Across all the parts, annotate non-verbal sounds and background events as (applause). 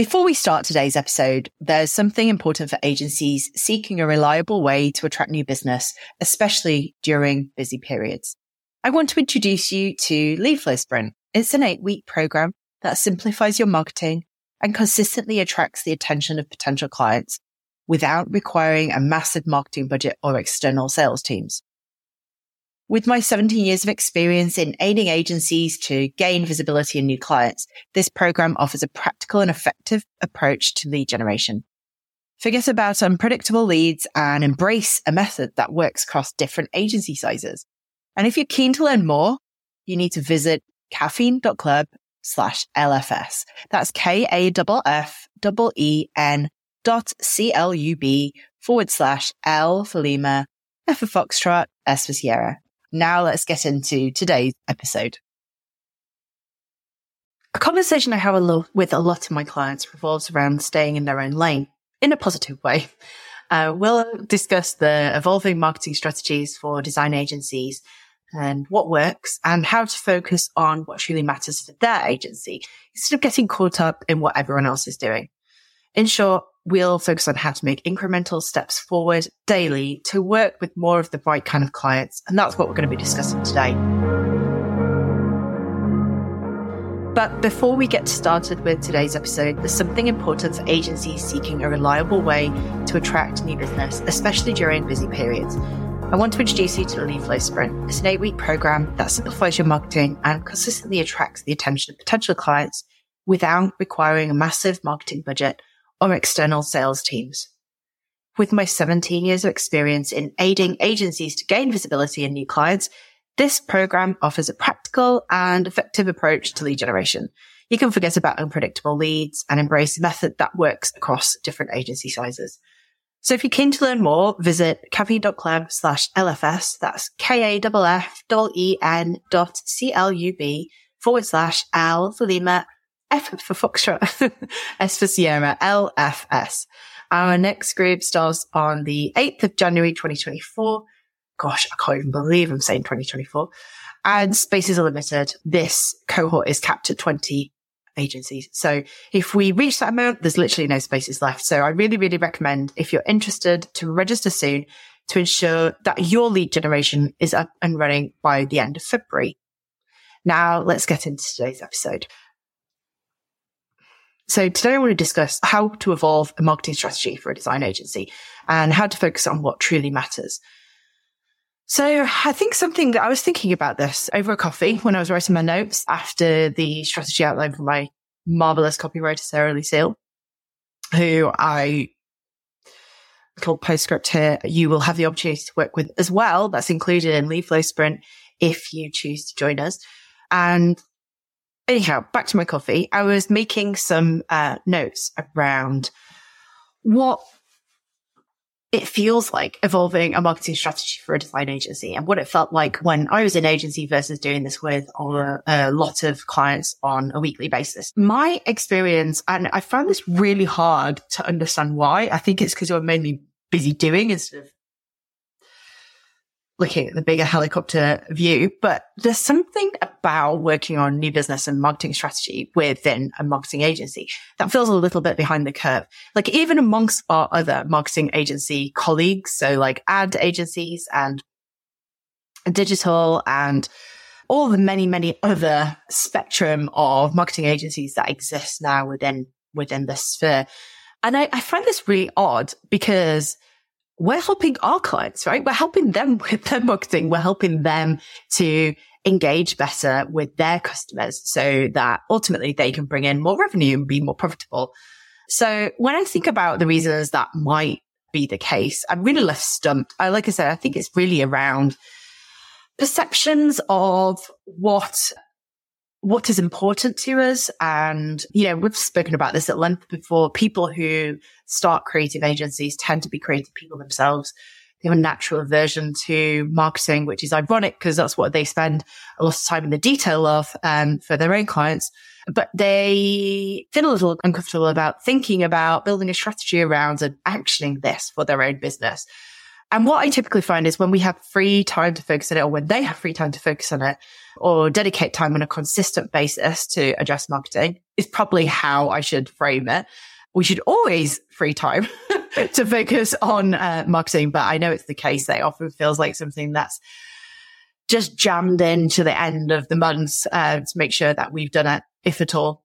Before we start today's episode, there's something important for agencies seeking a reliable way to attract new business, especially during busy periods. I want to introduce you to Lead Flow Sprint. It's an eight week program that simplifies your marketing and consistently attracts the attention of potential clients without requiring a massive marketing budget or external sales teams. With my 17 years of experience in aiding agencies to gain visibility and new clients, this program offers a practical and effective approach to lead generation. Forget about unpredictable leads and embrace a method that works across different agency sizes. And if you're keen to learn more, you need to visit kaffeine.club slash LFS. That's K-A-F-F-E-N dot C-L-U-B forward slash L for Lima, F for Foxtrot, S for Sierra. Now let's get into today's episode. A conversation I have a lot with a lot of my clients revolves around staying in their own lane in a positive way. Uh, we'll discuss the evolving marketing strategies for design agencies and what works and how to focus on what truly matters for their agency instead of getting caught up in what everyone else is doing. In short, we'll focus on how to make incremental steps forward daily to work with more of the right kind of clients. And that's what we're going to be discussing today. But before we get started with today's episode, there's something important for agencies seeking a reliable way to attract new business, especially during busy periods. I want to introduce you to the Lead Flow Sprint. It's an eight week program that simplifies your marketing and consistently attracts the attention of potential clients without requiring a massive marketing budget or external sales teams. With my 17 years of experience in aiding agencies to gain visibility and new clients, this program offers a practical and effective approach to lead generation. You can forget about unpredictable leads and embrace a method that works across different agency sizes. So if you're keen to learn more, visit kaffeine.club slash LFS. That's K-A-F-F-E-N dot C-L-U-B forward slash L for Lima F for Foxtrot, (laughs) S for Sierra, LFS. Our next group starts on the 8th of January 2024. Gosh, I can't even believe I'm saying 2024. And spaces are limited. This cohort is capped at 20 agencies. So if we reach that amount, there's literally no spaces left. So I really, really recommend if you're interested to register soon to ensure that your lead generation is up and running by the end of February. Now let's get into today's episode. So today I want to discuss how to evolve a marketing strategy for a design agency and how to focus on what truly matters. So I think something that I was thinking about this over a coffee when I was writing my notes after the strategy outline for my marvelous copywriter, Sarah Lee Seal, who I called postscript here. You will have the opportunity to work with as well. That's included in Lead Flow Sprint if you choose to join us. And anyhow, back to my coffee. I was making some uh, notes around what it feels like evolving a marketing strategy for a design agency and what it felt like when I was in agency versus doing this with a, a lot of clients on a weekly basis. My experience, and I found this really hard to understand why. I think it's because we're mainly busy doing instead of looking at the bigger helicopter view, but there's something about working on new business and marketing strategy within a marketing agency that feels a little bit behind the curve. Like even amongst our other marketing agency colleagues, so like ad agencies and digital and all the many, many other spectrum of marketing agencies that exist now within, within this sphere. And I, I find this really odd because we're helping our clients, right? We're helping them (laughs) with their marketing. We're helping them to engage better with their customers so that ultimately they can bring in more revenue and be more profitable. So when I think about the reasons that might be the case, I'm really left stumped. I, like I said, I think it's really around perceptions of what what is important to us. And, you know, we've spoken about this at length before. People who start creative agencies tend to be creative people themselves. They have a natural aversion to marketing, which is ironic because that's what they spend a lot of time in the detail of um, for their own clients. But they feel a little uncomfortable about thinking about building a strategy around and actioning this for their own business. And what I typically find is when we have free time to focus on it or when they have free time to focus on it or dedicate time on a consistent basis to address marketing is probably how I should frame it. We should always free time (laughs) to focus on uh, marketing, but I know it's the case that it often feels like something that's just jammed into the end of the month uh, to make sure that we've done it, if at all.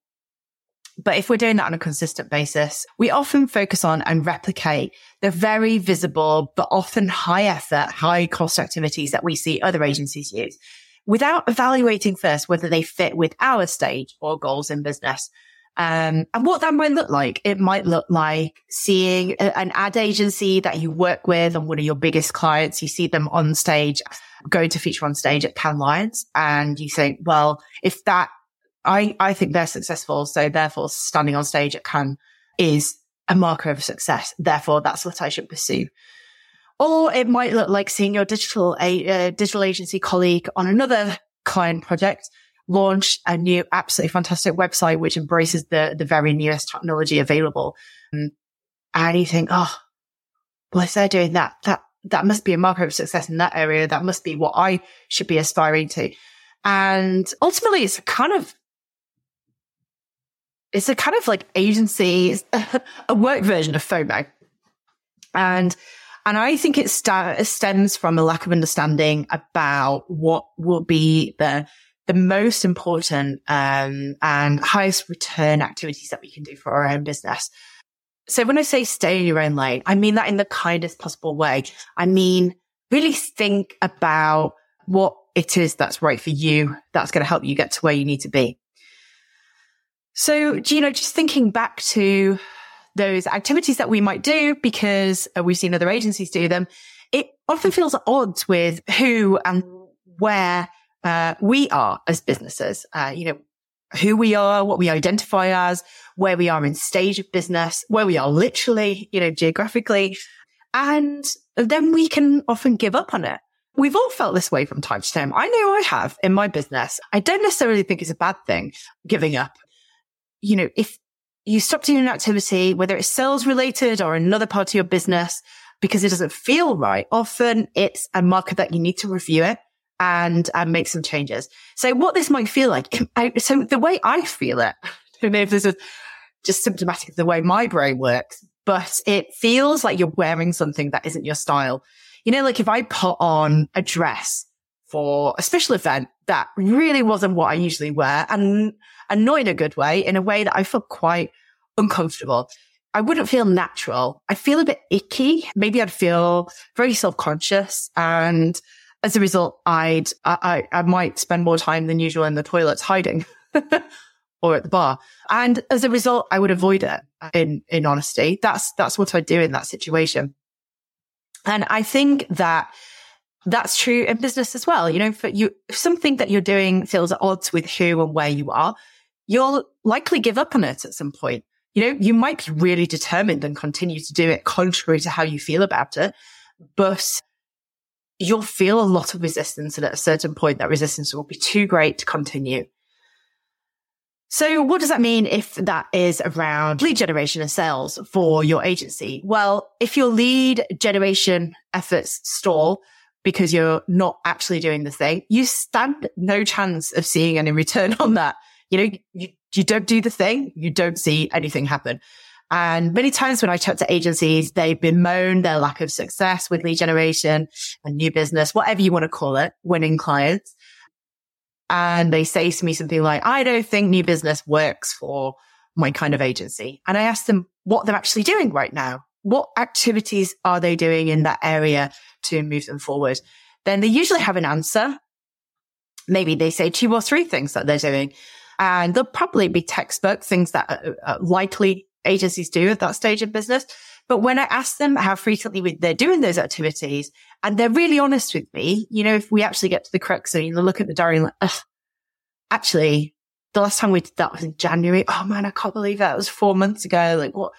But if we're doing that on a consistent basis, we often focus on and replicate the very visible, but often high effort, high cost activities that we see other agencies use without evaluating first whether they fit with our stage or goals in business. Um, and what that might look like, it might look like seeing a, an ad agency that you work with and one of your biggest clients. You see them on stage, going to feature on stage at Cannes Lions, and you think, well, if that I, I think they're successful. So therefore standing on stage at Cannes is a marker of success. Therefore, that's what I should pursue. Or it might look like seeing your digital, a, uh, digital agency colleague on another client project launch a new absolutely fantastic website, which embraces the, the very newest technology available. Um, and you think, oh, well, if they're doing that, that, that must be a marker of success in that area. That must be what I should be aspiring to. And ultimately, it's kind of it's a kind of like agency, a work version of FOMO. And, and I think it, st- stems from a lack of understanding about what will be the, the most important, um, and highest return activities that we can do for our own business. So when I say stay in your own lane, I mean that in the kindest possible way. I mean, really think about what it is that's right for you, that's going to help you get to where you need to be. So, Gina, just thinking back to those activities that we might do because uh, we've seen other agencies do them, it often feels at odds with who and where uh, we are as businesses. Uh, you know, who we are, what we identify as, where we are in stage of business, where we are literally, you know, geographically. And then we can often give up on it. We've all felt this way from time to time. I know I have in my business. I don't necessarily think it's a bad thing giving up you know, if you stop doing an activity, whether it's sales related or another part of your business, because it doesn't feel right, often it's a marker that you need to review it and, and make some changes. So what this might feel like, (clears throat) I, so the way I feel it, (laughs) I don't know if this is just symptomatic of the way my brain works, but it feels like you're wearing something that isn't your style. You know, like if I put on a dress for a special event that really wasn't what I usually wear and annoyed in a good way, in a way that I felt quite uncomfortable. I wouldn't feel natural. I'd feel a bit icky. Maybe I'd feel very self-conscious. And as a result, I'd, I, I, I might spend more time than usual in the toilets hiding (laughs) or at the bar. And as a result, I would avoid it in, in honesty. That's, that's what I'd do in that situation. And I think that that's true in business as well. You know, for you, if something that you're doing feels at odds with who and where you are, you'll likely give up on it at some point. You know, you might be really determined and continue to do it contrary to how you feel about it, but you'll feel a lot of resistance. And at a certain point, that resistance will be too great to continue. So what does that mean if that is around lead generation and sales for your agency? Well, if your lead generation efforts stall, because you're not actually doing the thing, you stand no chance of seeing any return on that. You know, you, you don't do the thing, you don't see anything happen. And many times when I talk to agencies, they bemoan their lack of success with lead generation and new business, whatever you want to call it, winning clients. And they say to me something like, I don't think new business works for my kind of agency. And I ask them what they're actually doing right now. What activities are they doing in that area to move them forward? Then they usually have an answer. Maybe they say two or three things that they're doing. And they'll probably be textbook things that uh, uh, likely agencies do at that stage of business. But when I ask them how frequently they're doing those activities and they're really honest with me, you know, if we actually get to the crux and you look at the diary and like, actually, the last time we did that was in January. Oh man, I can't believe that. It was four months ago. Like what?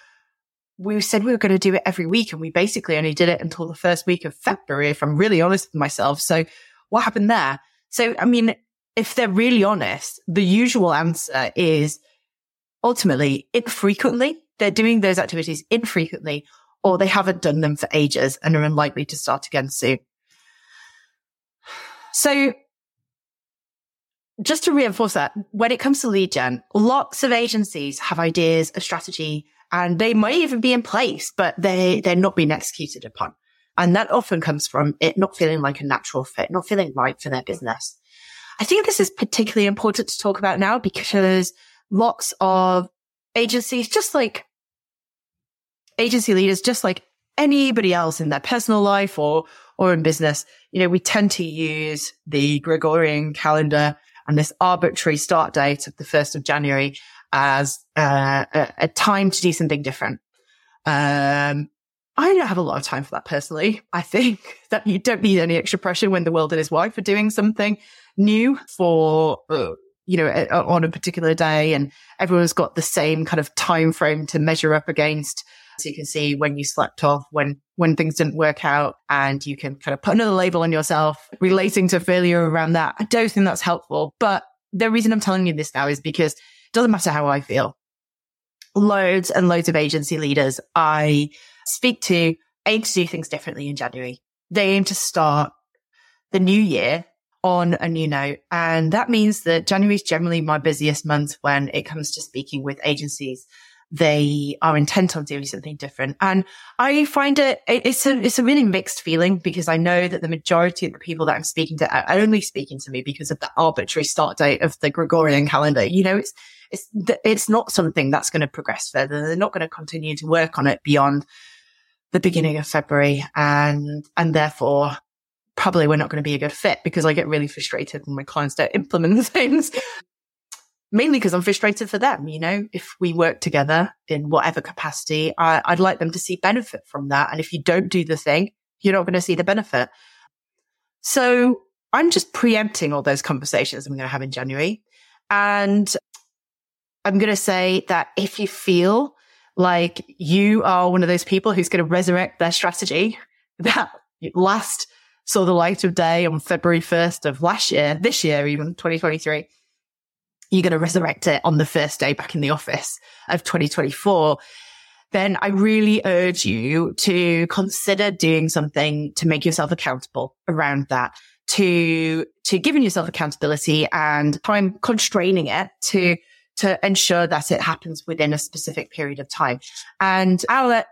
We said we were going to do it every week and we basically only did it until the first week of February, if I'm really honest with myself. So what happened there? So, I mean, if they're really honest, the usual answer is ultimately infrequently. They're doing those activities infrequently or they haven't done them for ages and are unlikely to start again soon. So just to reinforce that, when it comes to lead gen, lots of agencies have ideas, a strategy, and they might even be in place, but they, they're not being executed upon. And that often comes from it not feeling like a natural fit, not feeling right for their business. I think this is particularly important to talk about now because lots of agencies, just like agency leaders, just like anybody else in their personal life or, or in business, you know, we tend to use the Gregorian calendar and this arbitrary start date of the 1st of January as a, a, time to do something different. Um, I don't have a lot of time for that personally. I think (laughs) that you don't need any extra pressure when the world and his wife are doing something new for, uh, you know, on a particular day and everyone's got the same kind of time frame to measure up against. So you can see when you slept off, when, when things didn't work out and you can kind of put another label on yourself relating to failure around that. I don't think that's helpful, but the reason I'm telling you this now is because doesn't matter how I feel. Loads and loads of agency leaders I speak to aim to do things differently in January. They aim to start the new year on a new note. And that means that January is generally my busiest month when it comes to speaking with agencies. They are intent on doing something different. And I find it, it's a, it's a really mixed feeling because I know that the majority of the people that I'm speaking to are only speaking to me because of the arbitrary start date of the Gregorian calendar. You know, it's, it's, it's not something that's going to progress further. They're not going to continue to work on it beyond the beginning of February. And, and therefore probably we're not going to be a good fit because I get really frustrated when my clients don't implement (laughs) things. Mainly because I'm frustrated for them. You know, if we work together in whatever capacity, I, I'd like them to see benefit from that. And if you don't do the thing, you're not going to see the benefit. So I'm just preempting all those conversations I'm going to have in January. And I'm going to say that if you feel like you are one of those people who's going to resurrect their strategy (laughs) that last saw the light of day on February 1st of last year, this year, even 2023, you're going to resurrect it on the first day back in the office of 2024, then I really urge you to consider doing something to make yourself accountable around that, to, to giving yourself accountability and time constraining it to, to ensure that it happens within a specific period of time. And our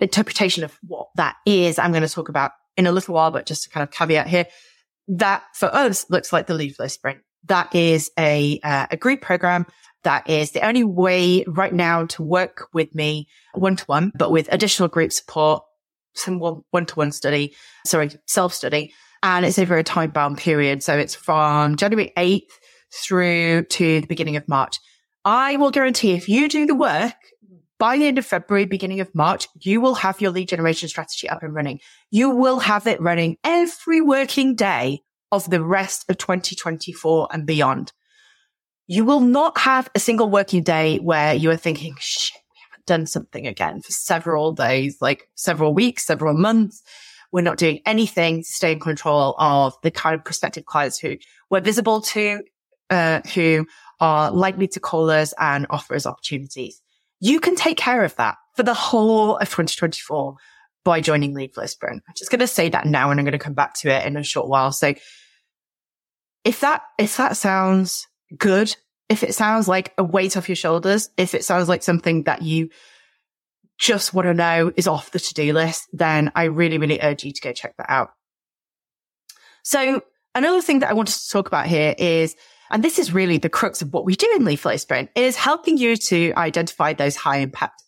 interpretation of what that is, I'm going to talk about in a little while, but just to kind of caveat here, that for us looks like the Lead Flow Sprint. That is a, uh, a group program. That is the only way right now to work with me one to one, but with additional group support, some one to one study, sorry, self study. And it's over a time bound period. So it's from January 8th through to the beginning of March. I will guarantee if you do the work by the end of February, beginning of March, you will have your lead generation strategy up and running. You will have it running every working day of the rest of 2024 and beyond. You will not have a single working day where you are thinking, shit, we haven't done something again for several days, like several weeks, several months. We're not doing anything to stay in control of the kind of prospective clients who we're visible to, uh, who are likely to call us and offer us opportunities. You can take care of that for the whole of 2024 by joining Flow Sprint. I'm just going to say that now and I'm going to come back to it in a short while. So if that, if that sounds good, if it sounds like a weight off your shoulders, if it sounds like something that you just want to know is off the to-do list, then I really, really urge you to go check that out. So another thing that I wanted to talk about here is and this is really the crux of what we do in Lead Flow Sprint is helping you to identify those high impact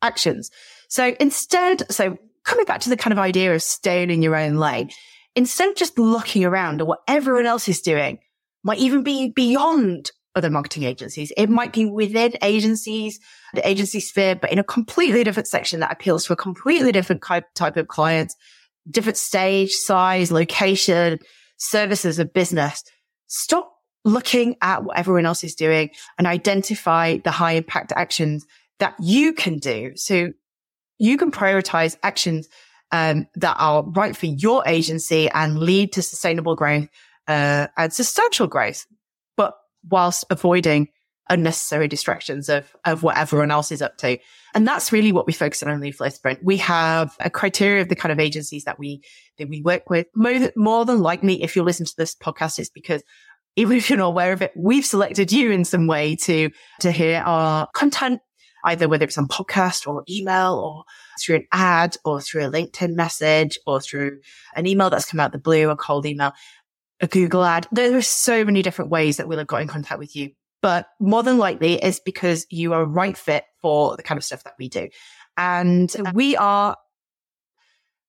actions. So instead, so coming back to the kind of idea of staying in your own lane, instead of just looking around at what everyone else is doing, might even be beyond other marketing agencies. It might be within agencies, the agency sphere, but in a completely different section that appeals to a completely different type of clients, different stage, size, location, services of business. Stop looking at what everyone else is doing and identify the high impact actions that you can do. So you can prioritize actions um, that are right for your agency and lead to sustainable growth uh, and substantial growth, but whilst avoiding unnecessary distractions of, of what everyone else is up to. And that's really what we focus on in Lead Flow Sprint. We have a criteria of the kind of agencies that we, that we work with. More, more than likely, if you listen to this podcast, it's because even if you're not aware of it, we've selected you in some way to, to hear our content, either whether it's on podcast or email or through an ad or through a LinkedIn message or through an email that's come out the blue, a cold email, a Google ad. There are so many different ways that we'll have got in contact with you but more than likely it's because you are a right fit for the kind of stuff that we do. And we are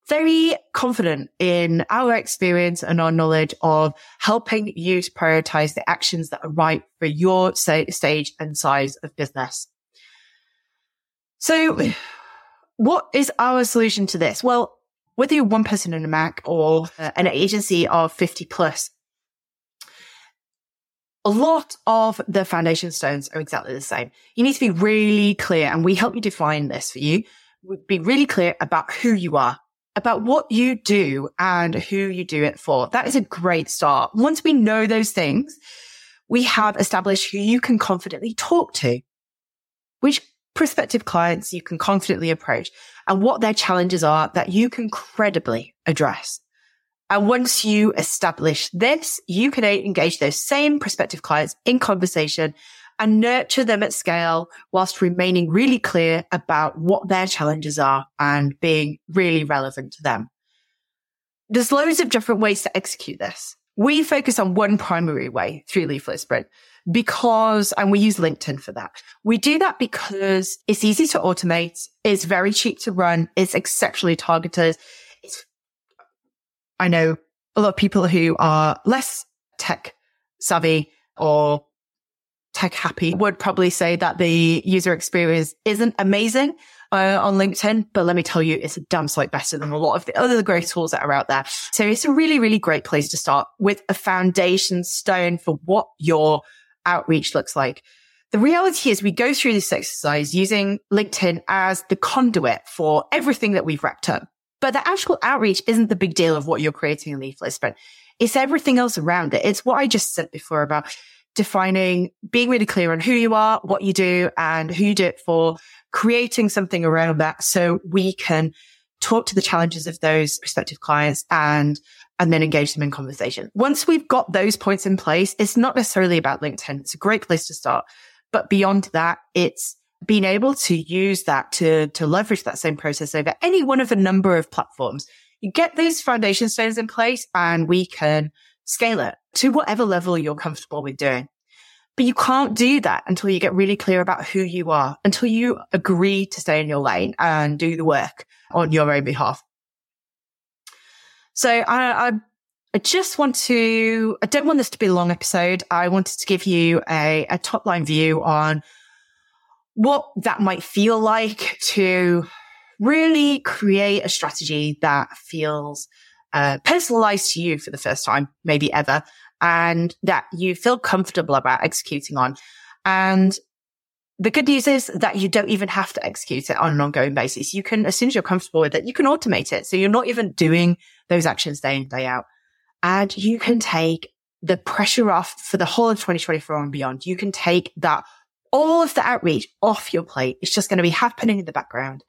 very confident in our experience and our knowledge of helping you to prioritize the actions that are right for your stage and size of business. So what is our solution to this? Well, whether you're one person in a Mac or uh, an agency of 50 plus, a lot of the foundation stones are exactly the same. You need to be really clear and we help you define this for you. Be really clear about who you are, about what you do and who you do it for. That is a great start. Once we know those things, we have established who you can confidently talk to, which prospective clients you can confidently approach and what their challenges are that you can credibly address. And once you establish this, you can engage those same prospective clients in conversation and nurture them at scale whilst remaining really clear about what their challenges are and being really relevant to them. There's loads of different ways to execute this. We focus on one primary way through Lead Flow Sprint because, and we use LinkedIn for that. We do that because it's easy to automate. It's very cheap to run. It's exceptionally targeted. It's, I know a lot of people who are less tech savvy or tech happy would probably say that the user experience isn't amazing uh, on LinkedIn, but let me tell you, it's a damn sight better than a lot of the other great tools that are out there. So it's a really, really great place to start with a foundation stone for what your outreach looks like. The reality is we go through this exercise using LinkedIn as the conduit for everything that we've wrapped up. But the actual outreach isn't the big deal of what you're creating in Lead Flow Sprint. It's everything else around it. It's what I just said before about defining, being really clear on who you are, what you do and who you do it for, creating something around that so we can talk to the challenges of those prospective clients and and then engage them in conversation. Once we've got those points in place, it's not necessarily about LinkedIn. It's a great place to start. But beyond that, it's being able to use that to, to leverage that same process over any one of a number of platforms. You get these foundation stones in place and we can scale it to whatever level you're comfortable with doing. But you can't do that until you get really clear about who you are, until you agree to stay in your lane and do the work on your own behalf. So I, I, I just want to, I don't want this to be a long episode. I wanted to give you a, a top line view on what that might feel like to really create a strategy that feels uh, personalized to you for the first time, maybe ever, and that you feel comfortable about executing on. And the good news is that you don't even have to execute it on an ongoing basis. You can, as soon as you're comfortable with it, you can automate it. So you're not even doing those actions day in, day out. And you can take the pressure off for the whole of 2024 and beyond. You can take that all of the outreach off your plate. It's just going to be happening in the background.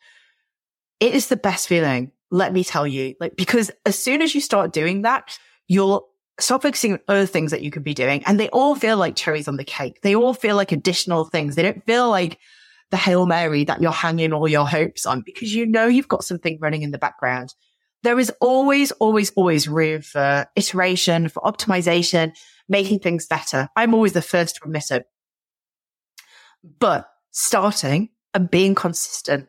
It is the best feeling. Let me tell you, like, because as soon as you start doing that, you'll stop focusing on other things that you could be doing. And they all feel like cherries on the cake. They all feel like additional things. They don't feel like the Hail Mary that you're hanging all your hopes on because you know you've got something running in the background. There is always, always, always room for iteration, for optimization, making things better. I'm always the first to admit it. But starting and being consistent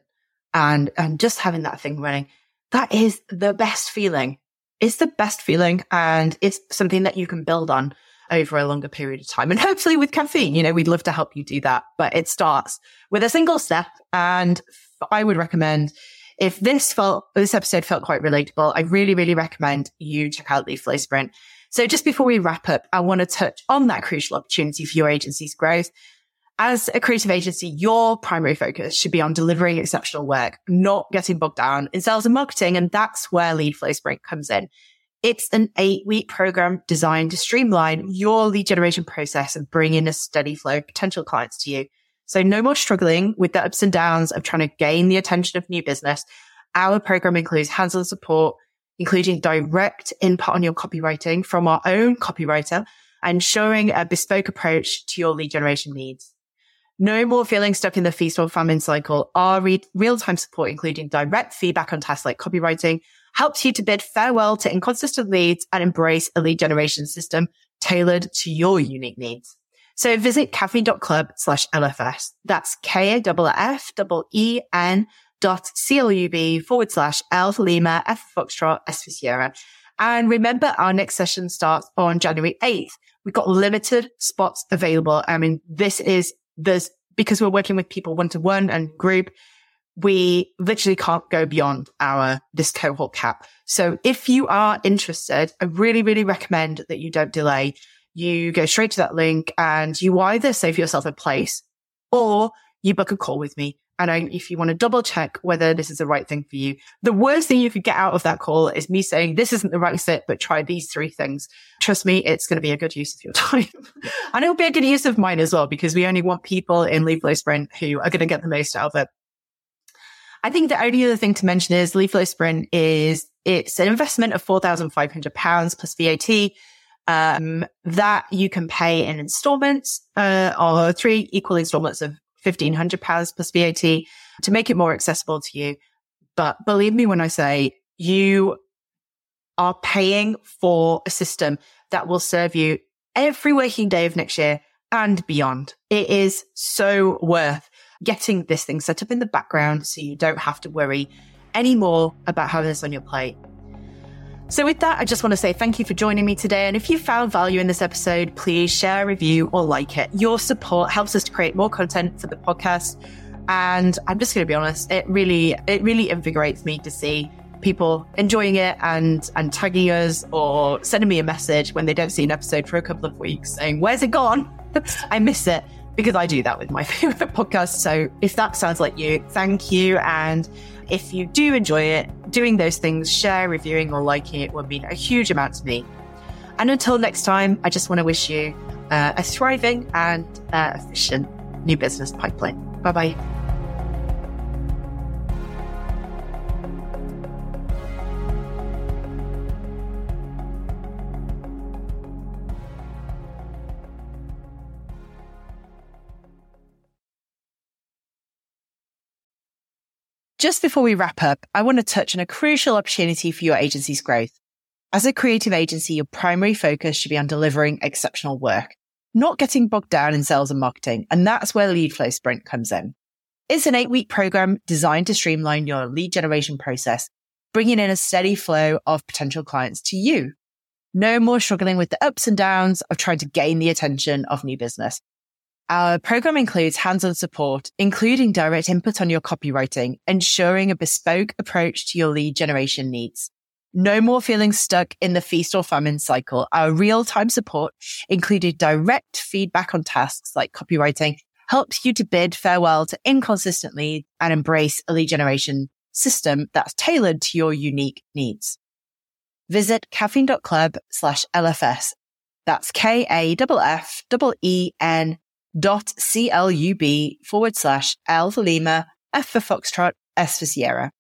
and, and just having that thing running, that is the best feeling. It's the best feeling and it's something that you can build on over a longer period of time. And hopefully with Kaffeine, you know, we'd love to help you do that, but it starts with a single step. And I would recommend if this felt, this episode felt quite relatable, I really, really recommend you check out Lead Flow Sprint. So just before we wrap up, I want to touch on that crucial opportunity for your agency's growth as a creative agency, your primary focus should be on delivering exceptional work, not getting bogged down in sales and marketing. And that's where Lead Flow Sprint comes in. It's an eight week program designed to streamline your lead generation process and bring in a steady flow of potential clients to you. So no more struggling with the ups and downs of trying to gain the attention of new business. Our program includes hands-on support, including direct input on your copywriting from our own copywriter and showing a bespoke approach to your lead generation needs. No more feeling stuck in the feast or famine cycle. Our re- real-time support, including direct feedback on tasks like copywriting, helps you to bid farewell to inconsistent leads and embrace a lead generation system tailored to your unique needs. So visit kaffeine.club slash LFS. That's K-A-F-F-E-N dot C-L-U-B forward slash L for Lima, F for Foxtrot, S for Sierra. And remember our next session starts on January 8th. We've got limited spots available. I mean, this is there's because we're working with people one to one and group, we literally can't go beyond our this cohort cap. So if you are interested, I really, really recommend that you don't delay. You go straight to that link and you either save yourself a place or you book a call with me and I, if you want to double check whether this is the right thing for you, the worst thing you could get out of that call is me saying, this isn't the right fit, but try these three things. Trust me, it's going to be a good use of your (laughs) time. and it'll be a good use of mine as well, because we only want people in Lead Flow Sprint who are going to get the most out of it. I think the only other thing to mention is Lead Flow Sprint is it's an investment of £4,500 plus VAT. Um, that you can pay in installments, uh, or three equal installments of £1,500 plus VAT to make it more accessible to you. But believe me when I say you are paying for a system that will serve you every working day of next year and beyond. It is so worth getting this thing set up in the background so you don't have to worry anymore about having this on your plate. So, with that, I just want to say thank you for joining me today. And if you found value in this episode, please share, review, or like it. Your support helps us to create more content for the podcast. And I'm just going to be honest, it really, it really invigorates me to see people enjoying it and and tagging us or sending me a message when they don't see an episode for a couple of weeks saying, "Where's it gone? I miss it." Because I do that with my (laughs) favorite podcast. So if that sounds like you, thank you. And if you do enjoy it, doing those things, share, reviewing, or liking it would mean a huge amount to me. And until next time, I just want to wish you uh, a thriving and uh, efficient new business pipeline. Bye bye. Just before we wrap up, I want to touch on a crucial opportunity for your agency's growth. As a creative agency, your primary focus should be on delivering exceptional work, not getting bogged down in sales and marketing. And that's where Lead Flow Sprint comes in. It's an eight week program designed to streamline your lead generation process, bringing in a steady flow of potential clients to you. No more struggling with the ups and downs of trying to gain the attention of new business. Our program includes hands-on support, including direct input on your copywriting, ensuring a bespoke approach to your lead generation needs. No more feeling stuck in the feast or famine cycle. Our real-time support, including direct feedback on tasks like copywriting, helps you to bid farewell to inconsistent leads and embrace a lead generation system that's tailored to your unique needs. Visit kaffeine.club slash LFS. That's K-A-F-F-E-N dot club forward slash L for Lima, F for Foxtrot, S for Sierra.